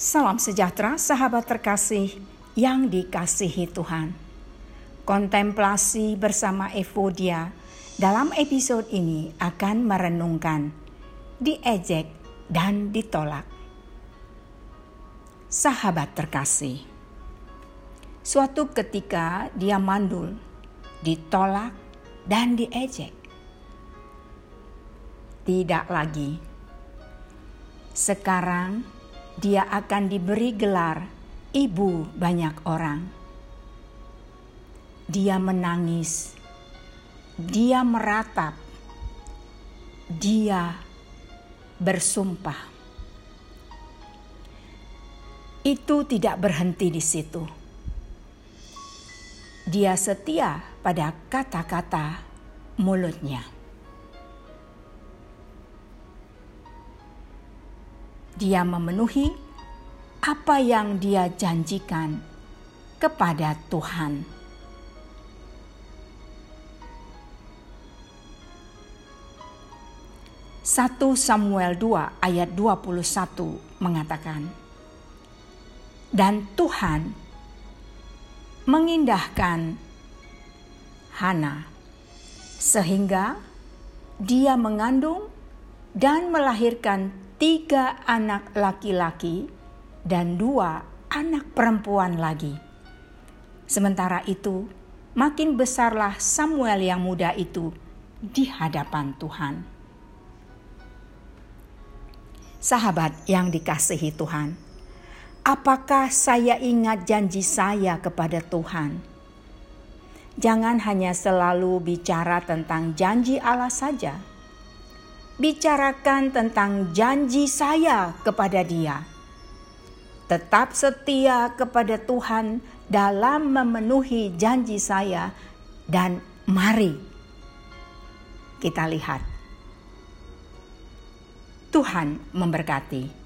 Salam sejahtera, sahabat terkasih yang dikasihi Tuhan. Kontemplasi bersama Evodia dalam episode ini akan merenungkan diejek dan ditolak. Sahabat terkasih, suatu ketika dia mandul, ditolak, dan diejek. Tidak lagi. Sekarang dia akan diberi gelar ibu banyak orang. Dia menangis, dia meratap, dia bersumpah. Itu tidak berhenti di situ. Dia setia pada kata-kata mulutnya. Dia memenuhi apa yang dia janjikan kepada Tuhan. Satu Samuel 2 ayat 21 mengatakan, Dan Tuhan mengindahkan Hana sehingga dia mengandung dan melahirkan tiga anak laki-laki dan dua anak perempuan lagi. Sementara itu, makin besarlah Samuel yang muda itu di hadapan Tuhan. Sahabat yang dikasihi Tuhan, apakah saya ingat janji saya kepada Tuhan? Jangan hanya selalu bicara tentang janji Allah saja bicarakan tentang janji saya kepada Dia. Tetap setia kepada Tuhan dalam memenuhi janji saya, dan mari kita lihat. Tuhan memberkati.